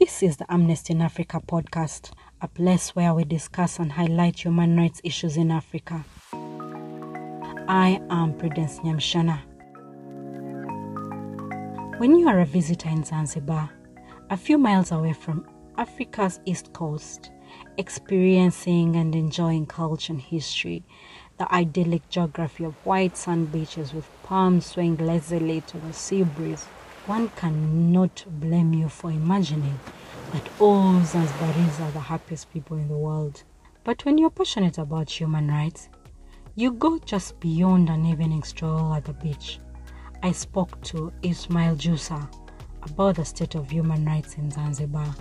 This is the Amnesty in Africa podcast, a place where we discuss and highlight human rights issues in Africa. I am Prudence Nyamshana. When you are a visitor in Zanzibar, a few miles away from Africa's east coast, experiencing and enjoying culture and history, the idyllic geography of white sand beaches with palms swaying lazily to the sea breeze, one cannot blame you for imagining that all Zanzibaris are the happiest people in the world. But when you're passionate about human rights, you go just beyond an evening stroll at the beach. I spoke to Ismail Jussa about the state of human rights in Zanzibar.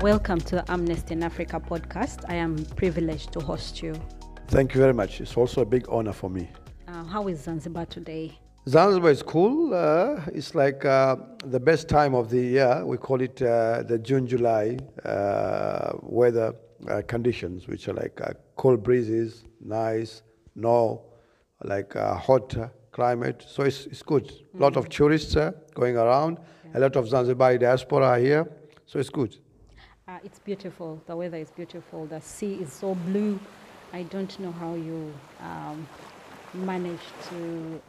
Welcome to the Amnesty in Africa podcast. I am privileged to host you. Thank you very much. It's also a big honor for me. Uh, how is Zanzibar today? Zanzibar is cool. Uh, it's like uh, the best time of the year. We call it uh, the June July uh, weather uh, conditions, which are like uh, cold breezes, nice, no, like hot climate. So it's, it's good. A mm-hmm. lot of tourists going around, yeah. a lot of Zanzibari diaspora are here. So it's good. it's beautiful. The weather is beautiful. The sea is so blue. I don't know how you um, manage to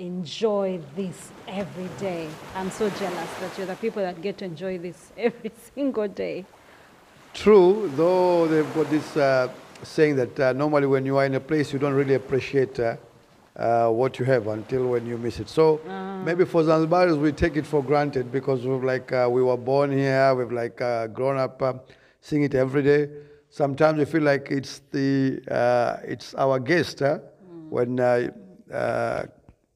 enjoy this every day. I'm so jealous that you're the people that get to enjoy this every single day. True, though they've got this uh, saying that uh, normally when you are in a place, you don't really appreciate uh, uh what you have until when you miss it. So uh-huh. maybe for Zanzibaris, we take it for granted because we've like uh, we were born here, we've like uh, grown up seeing it every day. Sometimes we feel like it's the it's our guest mm. when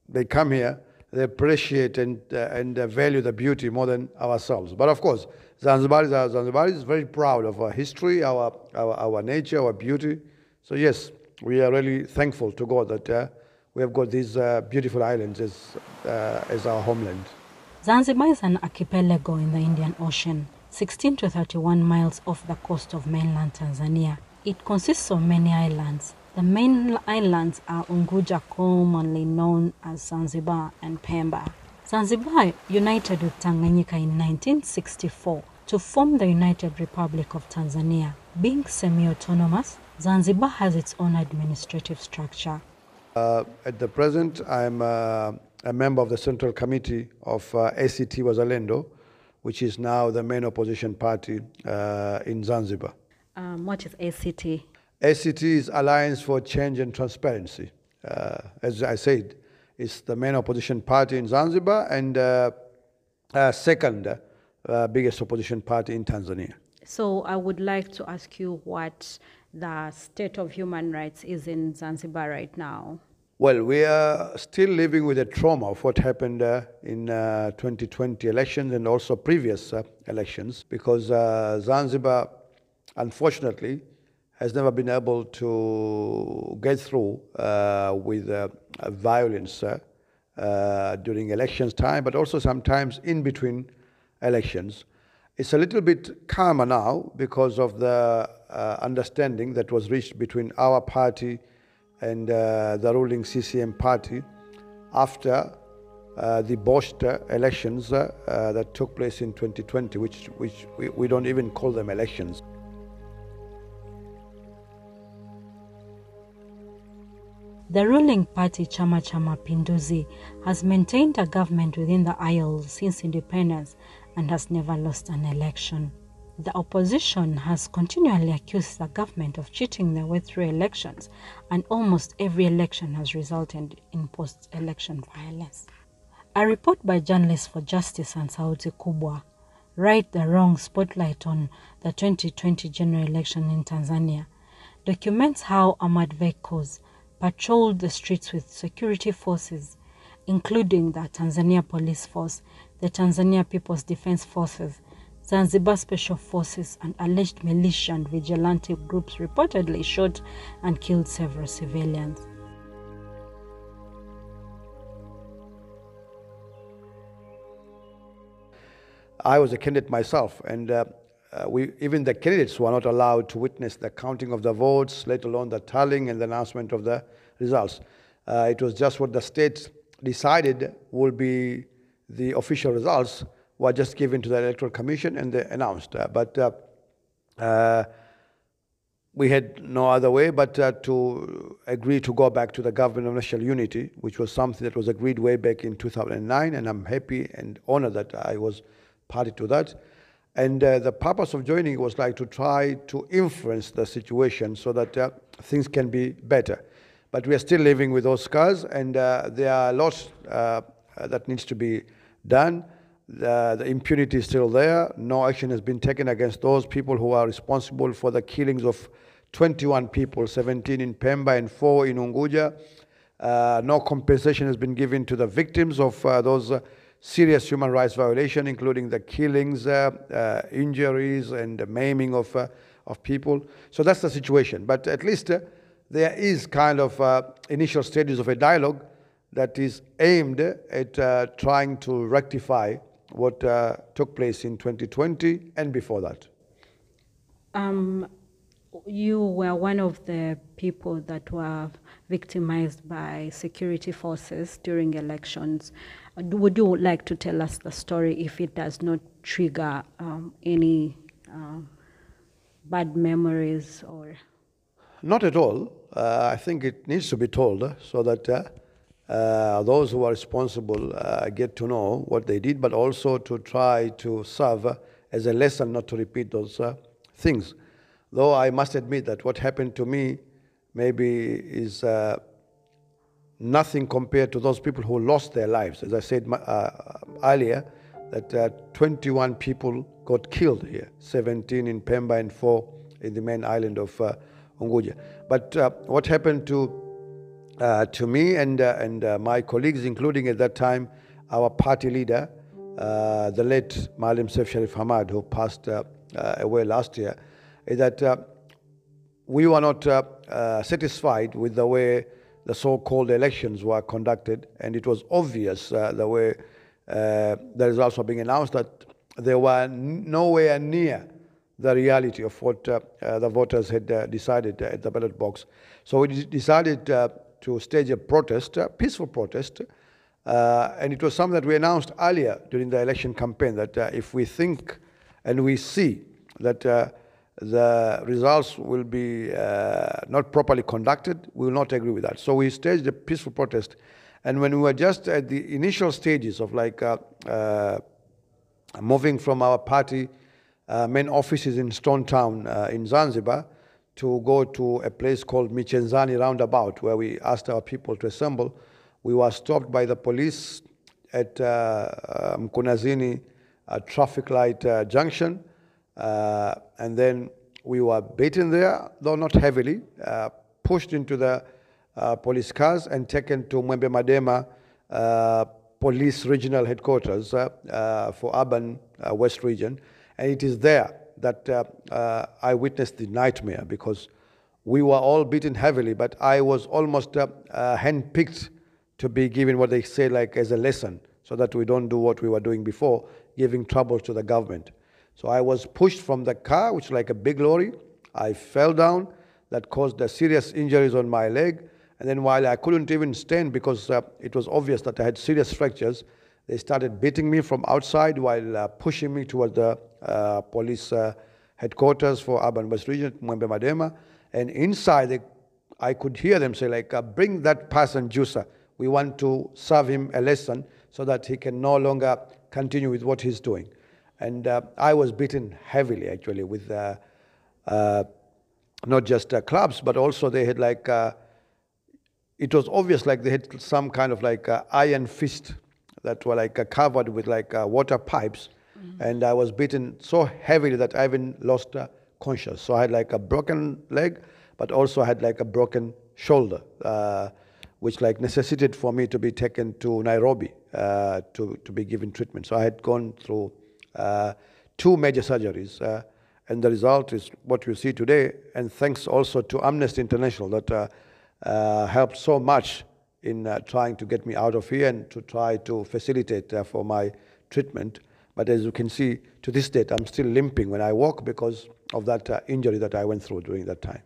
they come here, they appreciate and, uh, and uh, value the beauty more than ourselves. But of course, Zanzibaris are Zanzibaris very proud of our history, our, our, our nature, our beauty. So yes, we are really thankful to God that uh, we have got these uh, beautiful islands as, uh, as our homeland. Zanzibar is an archipelago in the Indian Ocean, 16 to 31 miles off the coast of mainland Tanzania. It consists of many islands, the main islands are Unguja, commonly known as Zanzibar and Pemba. Zanzibar united with Tanganyika in 1964 to form the United Republic of Tanzania. Being semi-autonomous, Zanzibar has its own administrative structure. Uh, at the present, I'm uh, a member of the Central Committee of uh, ACT Wazalendo, which is now the main opposition party uh, in Zanzibar. Um, what is ACT? ACT is Alliance for Change and Transparency. Uh, as I said, it's the main opposition party in Zanzibar and uh, uh, second uh, biggest opposition party in Tanzania. So I would like to ask you what the state of human rights is in Zanzibar right now. Well, we are still living with the trauma of what happened uh, in uh, 2020 elections and also previous uh, elections because uh, Zanzibar, unfortunately, has never been able to get through uh, with uh, violence uh, uh, during elections time, but also sometimes in between elections. It's a little bit calmer now because of the uh, understanding that was reached between our party and uh, the ruling CCM party after the botched elections that took place in 2020, which, which we, we don't even call them elections. The ruling party Chama cha Mapinduzi has maintained a government within the Isles since independence and has never lost an election. The opposition has continually accused the government of cheating their way through elections, and almost every election has resulted in post election violence. A report by Journalists for Justice and Sauti Kubwa, Right the Wrong Spotlight on the 2020 general election in Tanzania, documents how armored vehicles patrolled the streets with security forces, including the Tanzania Police Force, the Tanzania People's Defense Forces, Zanzibar Special Forces, and alleged militia and vigilante groups reportedly shot and killed several civilians. I was a candidate myself, and uh, uh, we, even the candidates were not allowed to witness the counting of the votes, let alone the tallying and the announcement of the results. Uh, it was just what the state decided would be the official results, were just given to the Electoral Commission and they announced. Uh, but uh, uh, we had no other way but uh, to agree to go back to the government of national unity, which was something that was agreed way back in 2009, and I'm happy and honored that I was party to that. And uh, the purpose of joining was like to try to influence the situation so that uh, things can be better. But we are still living with those scars, and uh, there are lots uh, that needs to be done. The, the, impunity is still there. No action has been taken against those people who are responsible for the killings of 21 people, 17 in Pemba and 4 in Unguja. Uh, no compensation has been given to the victims of uh, those serious human rights violation, including the killings, uh, uh, injuries, and the maiming of, uh, of people. So that's the situation. But at least there is kind of initial stages of a dialogue that is aimed at trying to rectify what took place in 2020 and before that? Um, you were one of the people that were victimized by security forces during elections. Would you like to tell us the story if it does not trigger um, any uh, bad memories or? Not at all. Uh, I think it needs to be told uh, so that uh, uh, those who are responsible uh, get to know what they did, but also to try to serve as a lesson not to repeat those things. Though I must admit that what happened to me maybe is nothing compared to those people who lost their lives. As I said uh, earlier, that 21 people got killed here, 17 in Pemba and 4 in the main island of Unguja. But what happened to uh, to me and, uh, and uh, my colleagues, including at that time our party leader, uh, the late Maalim Seif Sharif Hamad, who passed uh, uh, away last year, is that we were not satisfied with the way the so-called elections were conducted, and it was obvious the way the results were being announced that they were nowhere near the reality of what uh, uh, the voters had uh, decided at the ballot box. So we decided to stage a protest, a peaceful protest. Uh, and it was something that we announced earlier during the election campaign that uh, if we think and we see that uh, the results will be uh, not properly conducted, we will not agree with that. So we staged a peaceful protest. And when we were just at the initial stages of like uh, uh, moving from our party main offices in Stone Town in Zanzibar, to go to a place called Michenzani roundabout, where we asked our people to assemble. We were stopped by the police at uh, Mkunazini uh, traffic light uh, junction, uh, and then we were beaten there, though not heavily, uh, pushed into the uh, police cars and taken to Mwembe Madema police regional headquarters for urban west region, and it is there that uh, uh, I witnessed the nightmare because we were all beaten heavily, but I was almost uh, uh, handpicked to be given what they say like as a lesson so that we don't do what we were doing before, giving trouble to the government. So I was pushed from the car, which like a big lorry. I fell down. That caused the serious injuries on my leg. And then while I couldn't even stand because uh, it was obvious that I had serious fractures, they started beating me from outside while uh, pushing me towards the uh, police uh, headquarters for Urban West Region, Mwembe Madema. And inside, they, I could hear them say, like, uh, bring that person, Jussa. We want to serve him a lesson so that he can no longer continue with what he's doing. And uh, I was beaten heavily, actually, with uh, not just clubs, but also they had like, it was obvious like they had some kind of like iron fist that were like uh, covered with like uh, water pipes. Mm-hmm. And I was beaten so heavily that I even lost uh, conscious. So I had like a broken leg, but also I had like a broken shoulder, uh, which like necessitated for me to be taken to Nairobi uh, to, to be given treatment. So I had gone through uh, two major surgeries. and the result is what you see today. And thanks also to Amnesty International that helped so much in uh, trying to get me out of here and to try to facilitate uh, for my treatment. But as you can see, to this date, I'm still limping when I walk because of that uh, injury that I went through during that time.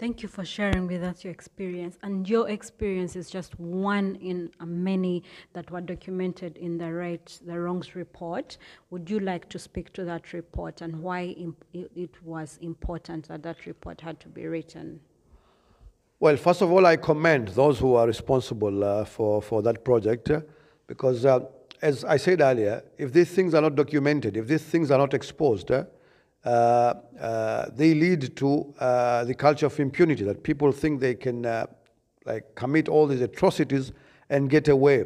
Thank you for sharing with us your experience. And your experience is just one in many that were documented in the right, the wrongs report. Would you like to speak to that report and why it was important that that report had to be written? Well, first of all, I commend those who are responsible uh, for, for that project uh, because, uh, as I said earlier, if these things are not documented, if these things are not exposed, uh, they lead to uh, the culture of impunity that people think they can like commit all these atrocities and get away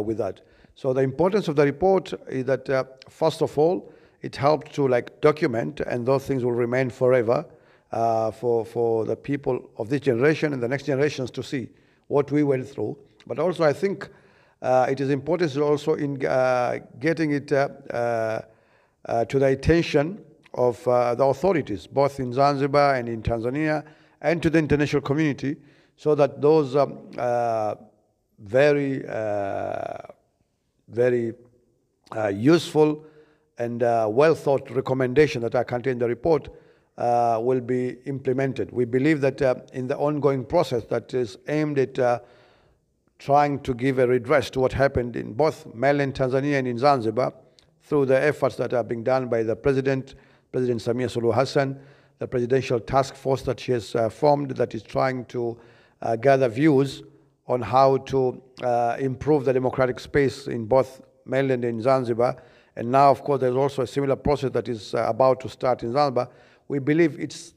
with that. So the importance of the report is that first of all, it helped to like document, and those things will remain forever uh, for for the people of this generation and the next generations to see what we went through. But also, I think uh, it is important also in uh, getting it to the attention of uh, the authorities, both in Zanzibar and in Tanzania, and to the international community, so that those um, uh, very, uh, very uh, useful and uh, well thought recommendations that are contained in the report will be implemented. We believe that in the ongoing process that is aimed at trying to give a redress to what happened in both mainland Tanzania and in Zanzibar, through the efforts that are being done by the President President Samia Suluhu Hassan, the presidential task force that she has uh, formed that is trying to uh, gather views on how to uh, improve the democratic space in both mainland and Zanzibar. And now, of course, there's also a similar process that is uh, about to start in Zanzibar. We believe it's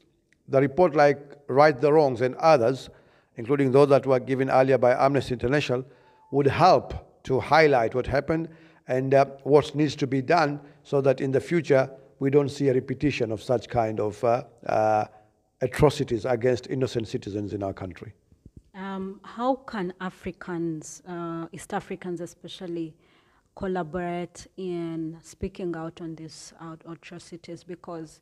the report like Right the Wrongs and others, including those that were given earlier by Amnesty International, would help to highlight what happened and uh, what needs to be done so that in the future we don't see a repetition of such kind of uh, uh, atrocities against innocent citizens in our country. Um, how can Africans, uh, East Africans especially, collaborate in speaking out on these atrocities? Because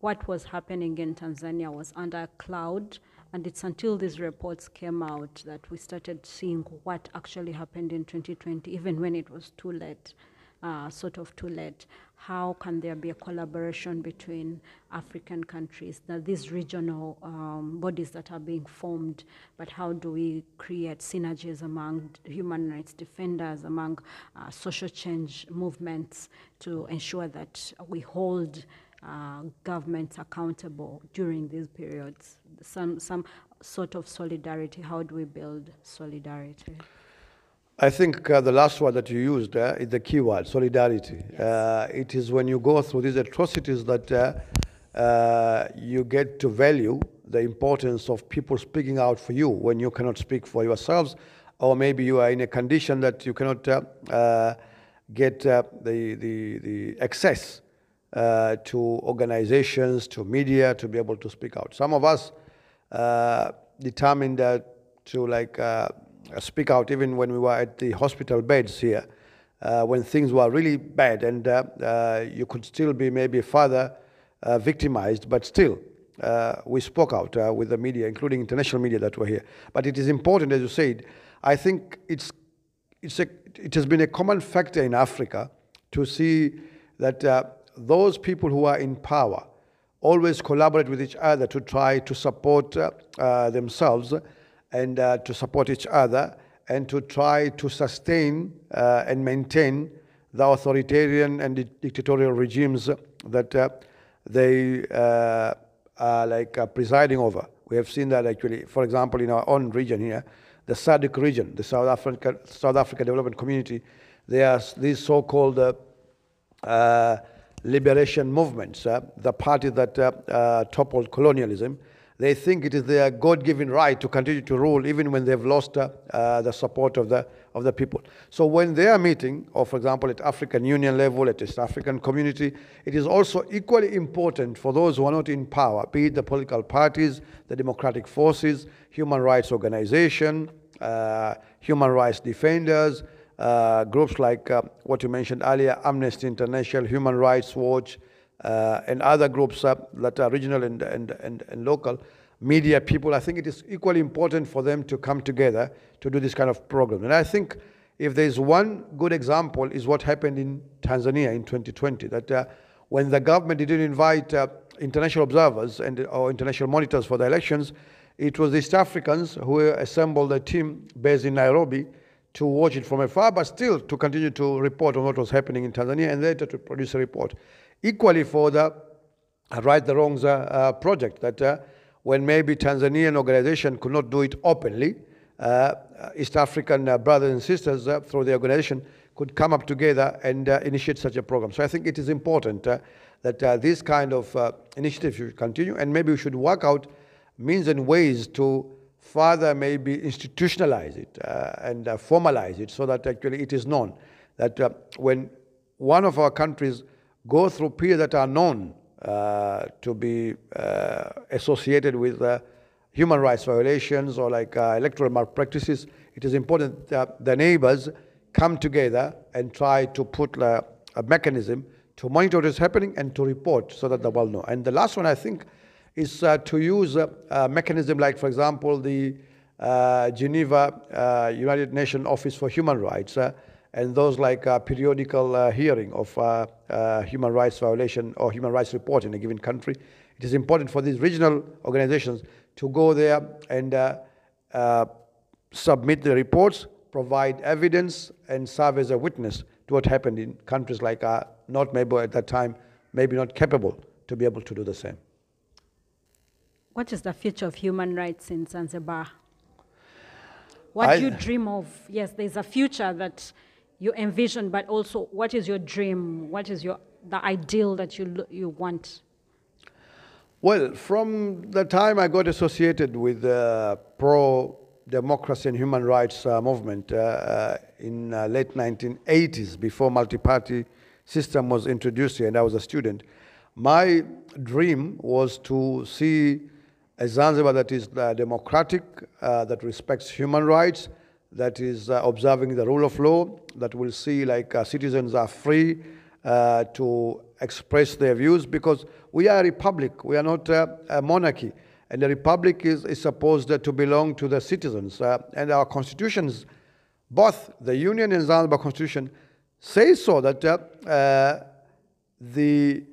what was happening in Tanzania was under a cloud, and it's until these reports came out that we started seeing what actually happened in 2020, even when it was too late uh, sort of too late. How can there be a collaboration between African countries, that these regional um, bodies that are being formed, but how do we create synergies among human rights defenders, among uh, social change movements to ensure that we hold uh, governments accountable during these periods? Some, some sort of solidarity. How do we build solidarity? I think uh, the last word that you used uh, is the key word, solidarity. Yes. Uh, it is when you go through these atrocities that uh, uh, you get to value the importance of people speaking out for you when you cannot speak for yourselves, or maybe you are in a condition that you cannot uh, get the, the, the access to organizations, to media, to be able to speak out. Some of us determined to like uh, speak out even when we were at the hospital beds here, uh, when things were really bad and uh, uh you could still be maybe further uh, victimized, but still uh, we spoke out with the media, including international media that were here. But it is important, as you said, I think it's, it's a, it has been a common factor in Africa to see that those people who are in power always collaborate with each other to try to support themselves and uh, to support each other and to try to sustain uh, and maintain the authoritarian and dictatorial regimes that uh, they uh, are like uh, presiding over. We have seen that actually, for example, in our own region here, the SADC region, the South Africa, South Africa Development Community, there are these so-called uh, liberation movements, the party that toppled colonialism, they think it is their God-given right to continue to rule even when they've lost uh, uh, the support of the, of the people. So when they are meeting, or for example at African Union level, at East African community, it is also equally important for those who are not in power, be it the political parties, the democratic forces, human rights organization, uh, human rights defenders, uh, groups like uh, what you mentioned earlier, Amnesty International, Human Rights Watch, uh, and other groups that are regional and, and, and, and local, media people, I think it is equally important for them to come together to do this kind of program. And I think if there's one good example is what happened in Tanzania in 2020, that uh, when the government didn't invite uh, international observers and or international monitors for the elections, it was East Africans who assembled a team based in Nairobi to watch it from afar, but still to continue to report on what was happening in Tanzania and later to produce a report. Equally for the uh, Right the Wrongs uh, uh, project, that uh, when maybe Tanzanian organization could not do it openly, uh, East African uh, brothers and sisters through the organization could come up together and initiate such a program. So I think it is important that this kind of initiative should continue and maybe we should work out means and ways to further maybe institutionalize it uh, and uh, formalize it so that actually it is known that uh, when one of our countries go through periods that are known uh, to be uh, associated with uh, human rights violations or like electoral malpractices, it is important that the neighbors come together and try to put a mechanism to monitor what is happening and to report so that the world know. And the last one, I think, is uh, to use a, a, mechanism like, for example, the uh, Geneva uh, United Nations Office for Human Rights uh, and those like uh, periodical uh, hearing of uh, uh, human rights violation or human rights report in a given country. It is important for these regional organizations to go there and uh, submit the reports, provide evidence, and serve as a witness to what happened in countries like not maybe at that time, maybe not capable to be able to do the same. What is the future of human rights in Zanzibar? What I, do you dream of? Yes, there's a future that you envision, but also what is your dream? What is your the ideal that you you want? Well, from the time I got associated with the pro democracy and human rights uh, movement uh, uh, in uh, late 1980s, before multi-party system was introduced here, and I was a student, my dream was to see a Zanzibar that is uh, democratic, uh, that respects human rights, that is uh, observing the rule of law, that will see like uh, citizens are free uh, to express their views because we are a republic, we are not a monarchy. And the republic is, is supposed to belong to the citizens. And our constitutions, both the Union and Zanzibar constitution, say so that the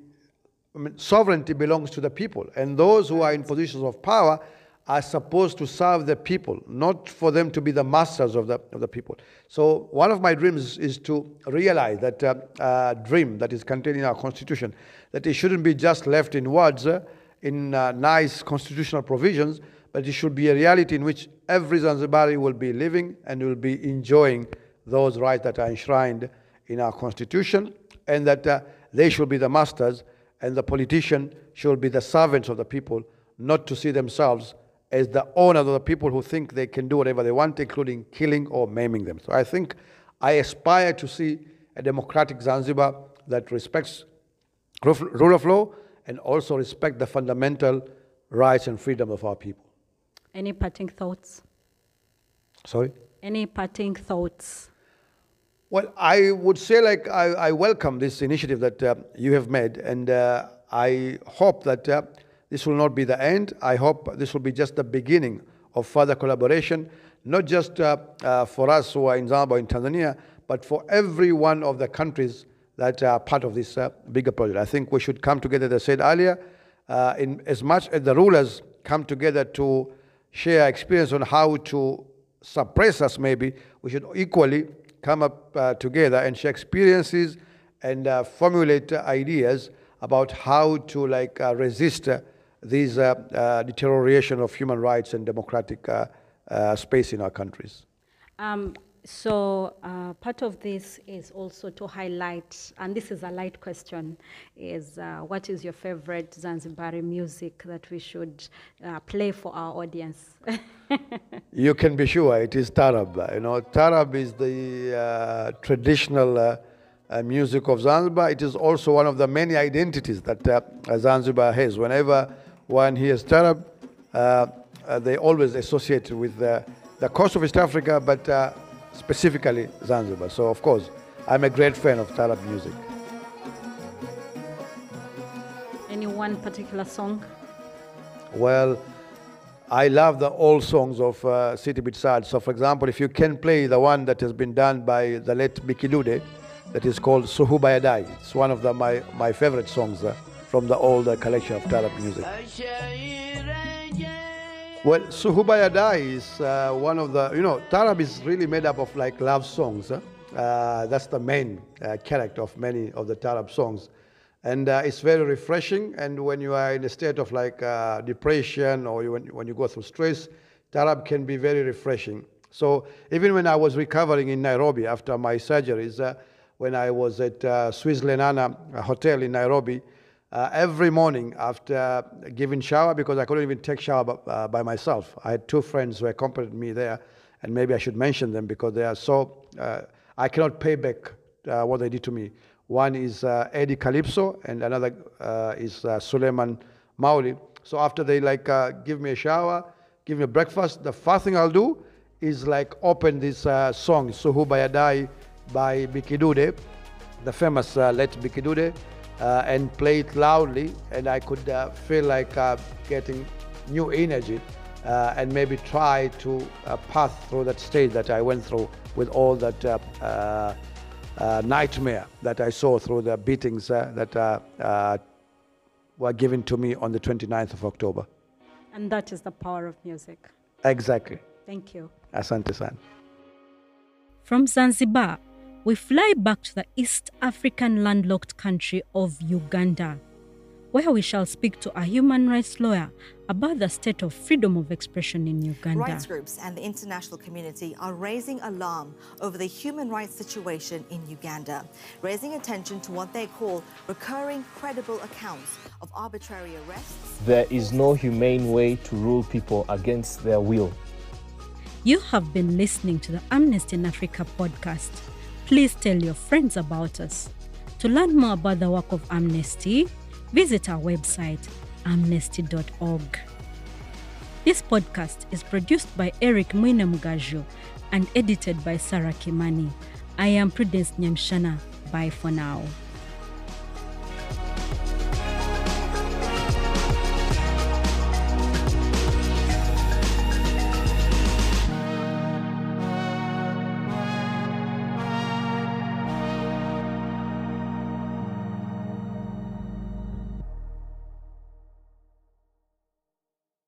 I mean, sovereignty belongs to the people, and those who are in positions of power are supposed to serve the people, not for them to be the masters of the, of the people. So one of my dreams is to realize that uh, uh, dream that is contained in our constitution, that it shouldn't be just left in words, uh, in uh, nice constitutional provisions, but it should be a reality in which every Zanzibari will be living and will be enjoying those rights that are enshrined in our constitution, and that uh, they should be the masters and the politician should be the servants of the people, not to see themselves as the owners of the people who think they can do whatever they want, including killing or maiming them. So I think I aspire to see a democratic Zanzibar that respects rule of law and also respect the fundamental rights and freedom of our people. Any parting thoughts? Sorry? Any parting thoughts? Well, I would say like I, I welcome this initiative that uh, you have made, and uh, I hope that uh, this will not be the end. I hope this will be just the beginning of further collaboration, not just uh, uh, for us who are in Zanzibar, in Tanzania, but for every one of the countries that are part of this uh, bigger project. I think we should come together, as I said earlier, in as much as the rulers come together to share experience on how to suppress us maybe, we should equally come up uh, together and share experiences and uh, formulate ideas about how to like uh, resist uh, these uh, uh, deterioration of human rights and democratic space in our countries. Um, so uh, part of this is also to highlight, and this is a light question, is uh, what is your favorite Zanzibari music that we should uh, play for our audience? you can be sure it is Tarab. You know, Tarab is the uh, traditional uh, uh, music of Zanzibar. It is also one of the many identities that Zanzibar has. Whenever one hears Tarab, they always associate with the coast of East Africa, but specifically Zanzibar. So of course, I'm a great fan of Tarab music. Any one particular song? Well, I love the old songs of uh, Siti binti Saad. So for example, if you can play the one that has been done by the late Bi Kidude, that is called Suhuba Yadai. It's one of the, my, my favorite songs uh, from the old uh, collection of Tarab music. Well, Suhubayadai is uh, one of the, you know, Tarab is really made up of like love songs. Huh? Uh, that's the main uh, character of many of the Tarab songs. And uh, it's very refreshing. And when you are in a state of like uh, depression or you, when, when you go through stress, Tarab can be very refreshing. So even when I was recovering in Nairobi after my surgeries, uh, when I was at uh, Swiss Lenana Hotel in Nairobi, uh, every morning after giving shower, because I couldn't even take shower by, uh, by, myself. I had two friends who accompanied me there, and maybe I should mention them because they are so, uh, I cannot pay back uh, what they did to me. One is uh, Eddie Calypso, and another uh, is Suleiman Mauli. So after they like give me a shower, give me a breakfast, the first thing I'll do is like open this song, Suhu Bayadai by Bi Kidude, the famous Let Bi Kidude uh, and play it loudly, and I could uh, feel like uh, getting new energy uh, and maybe try to uh, pass through that stage that I went through with all that uh, nightmare that I saw through the beatings that were given to me on the 29th of October. And that is the power of music. Exactly. Thank you. Asante san. From Zanzibar, we fly back to the East African landlocked country of Uganda, where we shall speak to a human rights lawyer about the state of freedom of expression in Uganda. Rights groups and the international community are raising alarm over the human rights situation in Uganda, raising attention to what they call recurring credible accounts of arbitrary arrests. There is no humane way to rule people against their will. You have been listening to the Amnesty in Africa podcast. Please tell your friends about us. To learn more about the work of Amnesty, visit our website amnesty.org. This podcast is produced by Eric Mwinemugaju and edited by Sarah Kimani. I am Prudence Nyamshana. Bye for now.